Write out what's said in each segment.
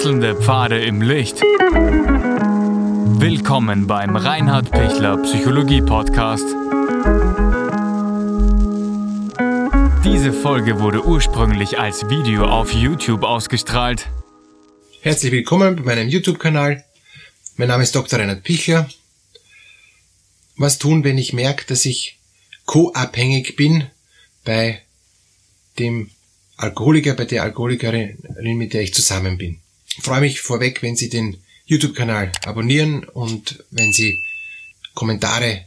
Wechselnde Pfade im Licht. Willkommen beim Reinhard Pichler Psychologie Podcast. Diese Folge wurde ursprünglich als Video auf YouTube ausgestrahlt. Herzlich willkommen bei meinem YouTube-Kanal. Mein Name ist Dr. Reinhard Pichler. Was tun, wenn ich merke, dass ich co-abhängig bin bei dem Alkoholiker, bei der Alkoholikerin, mit der ich zusammen bin. Freue mich vorweg, wenn Sie den YouTube-Kanal abonnieren und wenn Sie Kommentare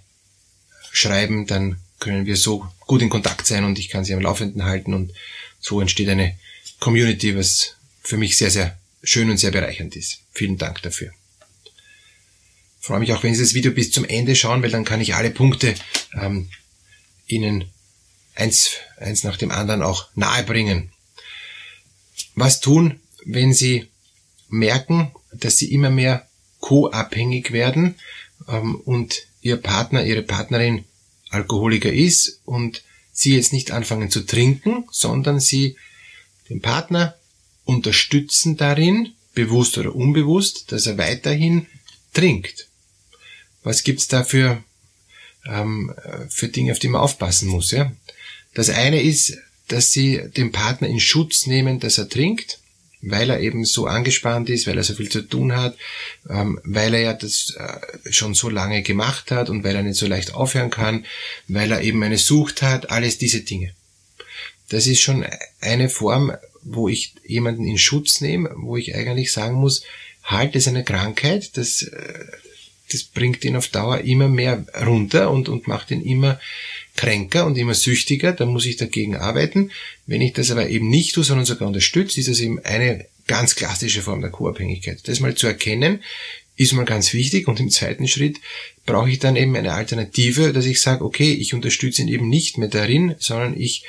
schreiben, dann können wir so gut in Kontakt sein und ich kann Sie am Laufenden halten und so entsteht eine Community, was für mich sehr, sehr schön und sehr bereichernd ist. Vielen Dank dafür. Ich freue mich auch, wenn Sie das Video bis zum Ende schauen, weil dann kann ich alle Punkte ähm, Ihnen eins, eins nach dem anderen auch nahebringen. Was tun, wenn Sie merken, dass Sie immer mehr co-abhängig werden ähm, und Ihr Partner, Ihre Partnerin Alkoholiker ist und Sie jetzt nicht anfangen zu trinken, sondern Sie den Partner unterstützen darin, bewusst oder unbewusst, dass er weiterhin trinkt. Was gibt's da für, ähm, für Dinge, auf die man aufpassen muss? Ja? Das eine ist, dass sie den Partner in Schutz nehmen, dass er trinkt, weil er eben so angespannt ist, weil er so viel zu tun hat, ähm, weil er ja das äh, schon so lange gemacht hat und weil er nicht so leicht aufhören kann, weil er eben eine Sucht hat, alles diese Dinge. Das ist schon eine Form, wo ich jemanden in Schutz nehme, wo ich eigentlich sagen muss, halt, das ist eine Krankheit, das, äh, das bringt ihn auf Dauer immer mehr runter und, und macht ihn immer kränker und immer süchtiger, dann muss ich dagegen arbeiten. Wenn ich das aber eben nicht tue, sondern sogar unterstütze, ist das eben eine ganz klassische Form der Co-Abhängigkeit. Das mal zu erkennen, ist mal ganz wichtig und im zweiten Schritt brauche ich dann eben eine Alternative, dass ich sage, okay, ich unterstütze ihn eben nicht mehr darin, sondern ich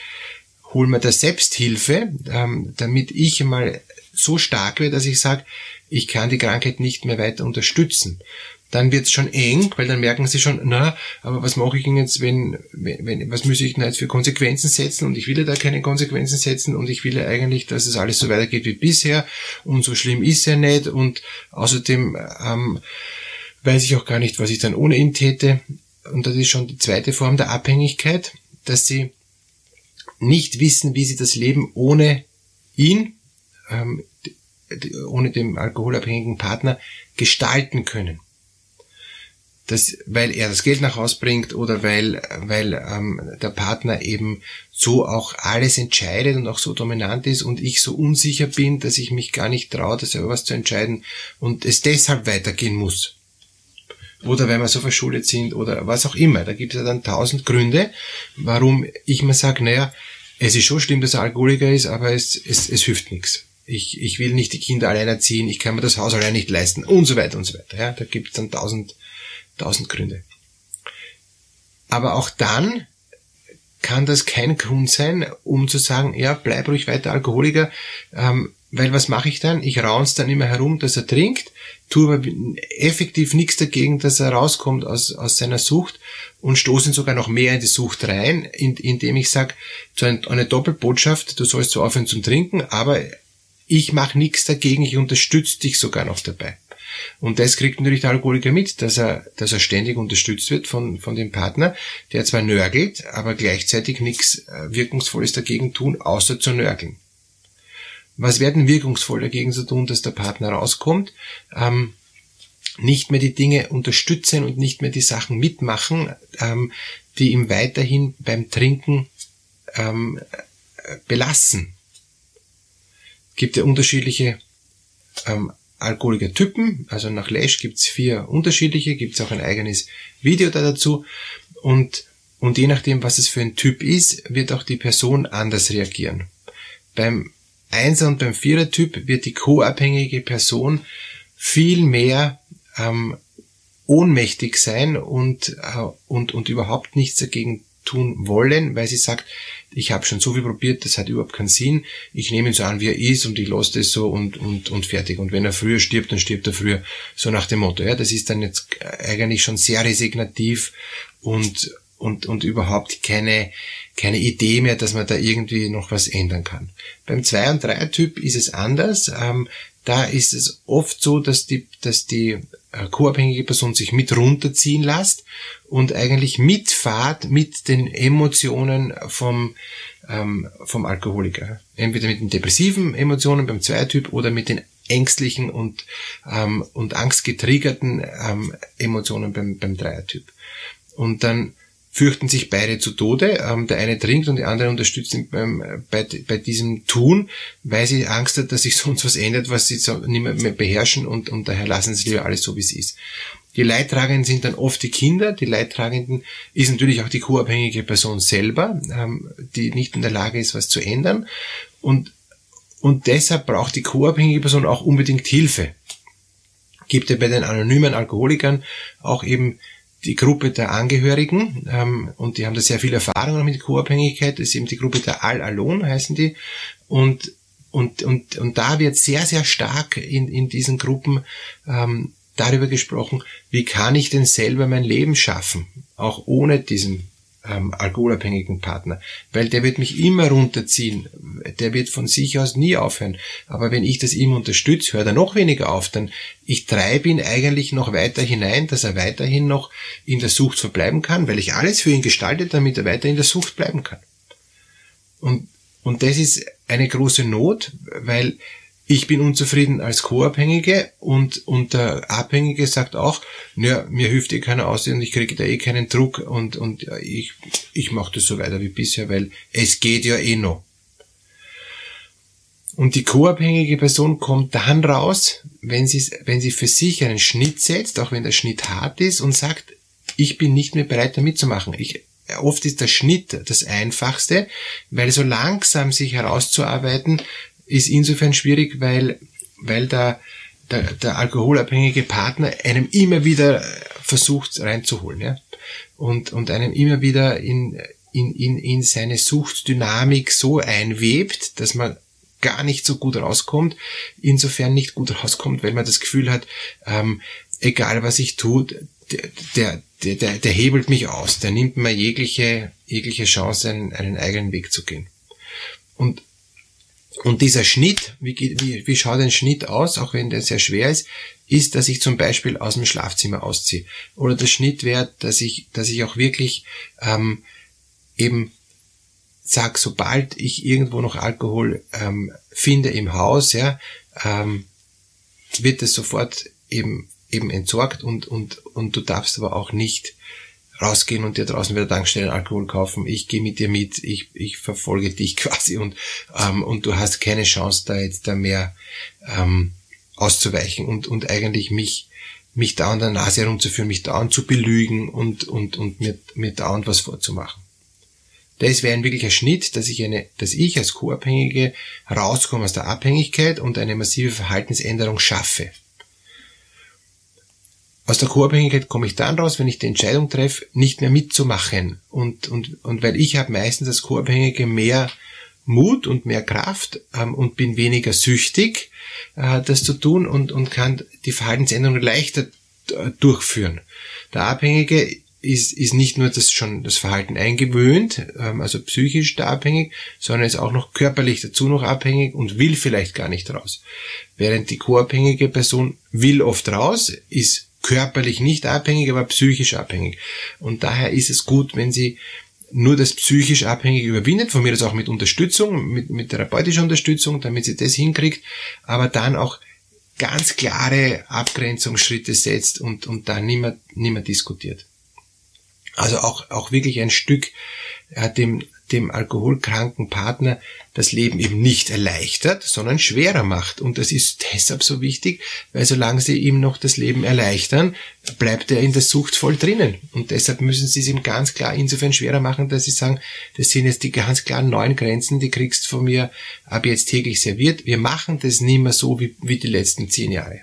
hole mir das Selbsthilfe, ähm, damit ich mal so stark werde, dass ich sage, ich kann die Krankheit nicht mehr weiter unterstützen dann wird's schon eng, weil dann merken sie schon, na, aber was mache ich denn jetzt, wenn, wenn, was muss ich denn jetzt für Konsequenzen setzen? Und ich will ja da keine Konsequenzen setzen und ich will ja eigentlich, dass es alles so weitergeht wie bisher und so schlimm ist ja nicht. Und außerdem ähm, weiß ich auch gar nicht, was ich dann ohne ihn täte. Und das ist schon die zweite Form der Abhängigkeit, dass sie nicht wissen, wie sie das Leben ohne ihn, ähm, ohne den alkoholabhängigen Partner gestalten können das, weil er das Geld nach Hause bringt oder weil, weil ähm, der Partner eben so auch alles entscheidet und auch so dominant ist und ich so unsicher bin, dass ich mich gar nicht traue, das selber was zu entscheiden und es deshalb weitergehen muss. Oder weil wir so verschuldet sind oder was auch immer. Da gibt es ja dann tausend Gründe, warum ich mir sage, naja, es ist schon schlimm, dass er Alkoholiker ist, aber es, es, es hilft nichts. Ich, ich will nicht die Kinder allein erziehen, ich kann mir das Haus allein nicht leisten und so weiter und so weiter. Ja, da gibt es dann tausend Tausend Gründe. Aber auch dann kann das kein Grund sein, um zu sagen, ja, bleib ruhig weiter Alkoholiker, ähm, weil was mache ich dann? Ich raun's dann immer herum, dass er trinkt, tue aber effektiv nichts dagegen, dass er rauskommt aus, aus seiner Sucht und stoße ihn sogar noch mehr in die Sucht rein, in, indem ich sage, so eine, eine Doppelbotschaft, du sollst so aufhören zum Trinken, aber ich mache nichts dagegen, ich unterstütze dich sogar noch dabei. Und das kriegt natürlich der Alkoholiker mit, dass er, dass er ständig unterstützt wird von, von dem Partner, der zwar nörgelt, aber gleichzeitig nichts äh, Wirkungsvolles dagegen tun, außer zu nörgeln. Was werden wirkungsvoll dagegen zu tun, dass der Partner rauskommt? Ähm, nicht mehr die Dinge unterstützen und nicht mehr die Sachen mitmachen, ähm, die ihm weiterhin beim Trinken ähm, belassen. Es gibt ja unterschiedliche ähm, Alkoholiker-Typen. Also nach Lesch gibt's vier unterschiedliche, gibt's auch ein eigenes Video da dazu. Und, und je nachdem, was es für ein Typ ist, wird auch die Person anders reagieren. Beim Einser- und beim Vierer-Typ wird die co-abhängige Person viel mehr ähm, ohnmächtig sein und, äh, und, und überhaupt nichts dagegen tun wollen, weil sie sagt, ich habe schon so viel probiert, das hat überhaupt keinen Sinn. Ich nehme ihn so an, wie er ist und ich lasse das so und, und, und fertig. Und wenn er früher stirbt, dann stirbt er früher. So nach dem Motto. Ja, das ist dann jetzt eigentlich schon sehr resignativ und, und, und überhaupt keine, keine Idee mehr, dass man da irgendwie noch was ändern kann. Beim 2 und 3 Typ ist es anders. Ähm, da ist es oft so, dass die, dass die co-abhängige Person sich mit runterziehen lässt und eigentlich mitfahrt mit den Emotionen vom, ähm, vom Alkoholiker. Entweder mit den depressiven Emotionen beim Zweiertyp oder mit den ängstlichen und, ähm, und angstgetriggerten ähm, Emotionen beim, beim Dreiertyp. Und dann fürchten sich beide zu Tode. Ähm, der eine trinkt und der andere unterstützt ihn beim, bei, bei diesem Tun, weil sie Angst hat, dass sich sonst was ändert, was sie so nicht mehr, mehr beherrschen und, und daher lassen sie lieber alles so, wie es ist. Die Leidtragenden sind dann oft die Kinder. Die Leidtragenden ist natürlich auch die co-abhängige Person selber, ähm, die nicht in der Lage ist, was zu ändern. Und, und deshalb braucht die co-abhängige Person auch unbedingt Hilfe. Gibt ja bei den anonymen Alkoholikern auch eben die Gruppe der Angehörigen ähm, und die haben da sehr viel Erfahrung mit Co-Abhängigkeit. Ist eben die Gruppe der Al-Alon, heißen die. Und, und, und, und da wird sehr, sehr stark in, in diesen Gruppen ähm, darüber gesprochen, wie kann ich denn selber mein Leben schaffen, auch ohne diesen ähm, alkoholabhängigen Partner, weil der wird mich immer runterziehen, der wird von sich aus nie aufhören. Aber wenn ich das ihm unterstütze, hört er noch weniger auf, dann ich treibe ihn eigentlich noch weiter hinein, dass er weiterhin noch in der Sucht verbleiben kann, weil ich alles für ihn gestalte, damit er weiter in der Sucht bleiben kann. Und, und das ist eine große Not, weil ich bin unzufrieden als Co-Abhängige und, und der Abhängige sagt auch, naja, mir hilft eh keiner aus und ich kriege da eh keinen Druck und, und ich, ich mache das so weiter wie bisher, weil es geht ja eh noch. Und die co-abhängige Person kommt dann raus, wenn sie, wenn sie für sich einen Schnitt setzt, auch wenn der Schnitt hart ist und sagt, ich bin nicht mehr bereit, da mitzumachen. Ich, oft ist der Schnitt das einfachste, weil so langsam sich herauszuarbeiten, ist insofern schwierig, weil, weil der, der, der alkoholabhängige Partner einem immer wieder versucht reinzuholen, ja. Und, und einem immer wieder in, in, in, in seine Suchtdynamik so einwebt, dass man gar nicht so gut rauskommt, insofern nicht gut rauskommt, weil man das Gefühl hat, ähm, egal was ich tue, der, der, der, der hebelt mich aus, der nimmt mir jegliche, jegliche Chance, einen, einen eigenen Weg zu gehen. Und und dieser Schnitt, wie, wie, wie schaut ein Schnitt aus, auch wenn der sehr schwer ist, ist, dass ich zum Beispiel aus dem Schlafzimmer ausziehe. Oder der Schnitt wäre, dass ich, dass ich auch wirklich ähm, eben sag, sobald ich irgendwo noch Alkohol ähm, finde im Haus, ja, ähm, wird es sofort eben eben entsorgt und und und du darfst aber auch nicht rausgehen und dir draußen wieder Tankstellen Alkohol kaufen. Ich gehe mit dir mit, ich, ich verfolge dich quasi und, ähm, und du hast keine Chance da jetzt da mehr ähm, auszuweichen und, und eigentlich mich, mich da an der Nase herumzuführen, mich dauernd zu belügen und, und, und mir, mir dauernd was vorzumachen. Das wäre ein wirklicher Schnitt, dass ich eine, dass ich als Co-Abhängige rauskomme aus der Abhängigkeit und eine massive Verhaltensänderung schaffe. Aus der Co-Abhängigkeit komme ich dann raus, wenn ich die Entscheidung treffe, nicht mehr mitzumachen. Und, und, und weil ich habe meistens als Co-Abhängige mehr Mut und mehr Kraft ähm, und bin weniger süchtig, äh, das zu tun und, und kann die Verhaltensänderung leichter äh, durchführen. Der Abhängige ist, ist nicht nur das schon das Verhalten eingewöhnt, ähm, also psychisch da abhängig, sondern ist auch noch körperlich dazu noch abhängig und will vielleicht gar nicht raus. Während die co-abhängige Person will oft raus, ist körperlich nicht abhängig, aber psychisch abhängig. Und daher ist es gut, wenn sie nur das psychisch Abhängige überwindet, von mir das auch mit Unterstützung, mit, mit therapeutischer Unterstützung, damit sie das hinkriegt, aber dann auch ganz klare Abgrenzungsschritte setzt und, und da nimmer, nimmer diskutiert. Also auch, auch wirklich ein Stück äh, dem, dem alkoholkranken Partner das Leben eben nicht erleichtert, sondern schwerer macht. Und das ist deshalb so wichtig, weil solange sie ihm noch das Leben erleichtern, bleibt er in der Sucht voll drinnen. Und deshalb müssen sie es ihm ganz klar insofern schwerer machen, dass sie sagen, das sind jetzt die ganz klaren neuen Grenzen, die kriegst von mir ab jetzt täglich serviert. Wir machen das nicht mehr so wie, wie die letzten zehn Jahre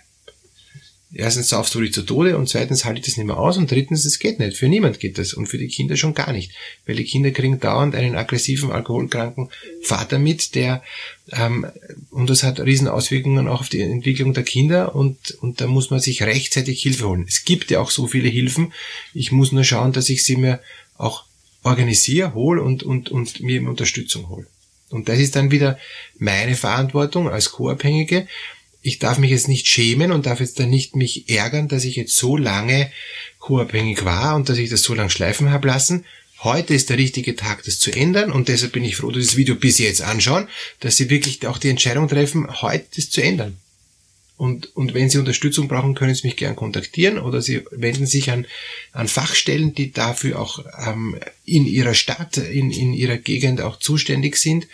erstens saufst du dich zu Tode und zweitens halte ich das nicht mehr aus und drittens, es geht nicht. Für niemand geht das und für die Kinder schon gar nicht. Weil die Kinder kriegen dauernd einen aggressiven, alkoholkranken Vater mit, der, ähm, und das hat riesen Auswirkungen auch auf die Entwicklung der Kinder und, und da muss man sich rechtzeitig Hilfe holen. Es gibt ja auch so viele Hilfen. Ich muss nur schauen, dass ich sie mir auch organisiere, hole und, und, und mir Unterstützung hole. Und das ist dann wieder meine Verantwortung als Co-Abhängige, ich darf mich jetzt nicht schämen und darf jetzt dann nicht mich ärgern, dass ich jetzt so lange co-abhängig war und dass ich das so lange schleifen habe lassen. Heute ist der richtige Tag, das zu ändern und deshalb bin ich froh, dass Sie das Video bis jetzt anschauen, dass Sie wirklich auch die Entscheidung treffen, heute das zu ändern. Und, und wenn Sie Unterstützung brauchen, können Sie mich gern kontaktieren oder Sie wenden sich an, an Fachstellen, die dafür auch ähm, in Ihrer Stadt, in, in Ihrer Gegend auch zuständig sind.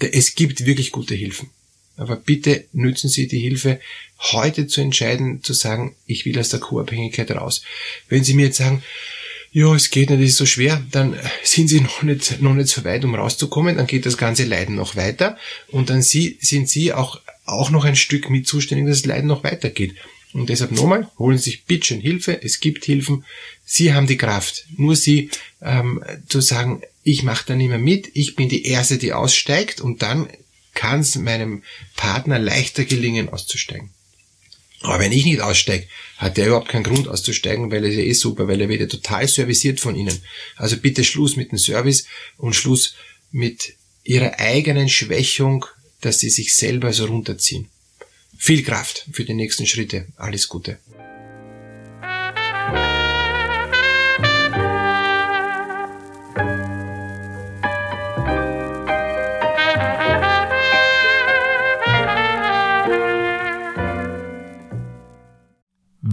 Es gibt wirklich gute Hilfen. Aber bitte nützen Sie die Hilfe, heute zu entscheiden, zu sagen, ich will aus der Co-Abhängigkeit raus. Wenn Sie mir jetzt sagen, ja, es geht nicht, es ist so schwer, dann sind Sie noch nicht, noch nicht so weit, um rauszukommen, dann geht das ganze Leiden noch weiter und dann Sie, sind Sie auch, auch noch ein Stück mit zuständig, dass das Leiden noch weitergeht. Und deshalb nochmal, holen Sie sich bitte schon Hilfe, es gibt Hilfen, Sie haben die Kraft. Nur Sie ähm, zu sagen, ich mache da nicht mehr mit, ich bin die Erste, die aussteigt und dann kann es meinem Partner leichter gelingen, auszusteigen. Aber wenn ich nicht aussteige, hat der überhaupt keinen Grund auszusteigen, weil er ist ja eh super, weil er wird ja total serviciert von Ihnen. Also bitte Schluss mit dem Service und Schluss mit Ihrer eigenen Schwächung, dass Sie sich selber so runterziehen. Viel Kraft für die nächsten Schritte. Alles Gute.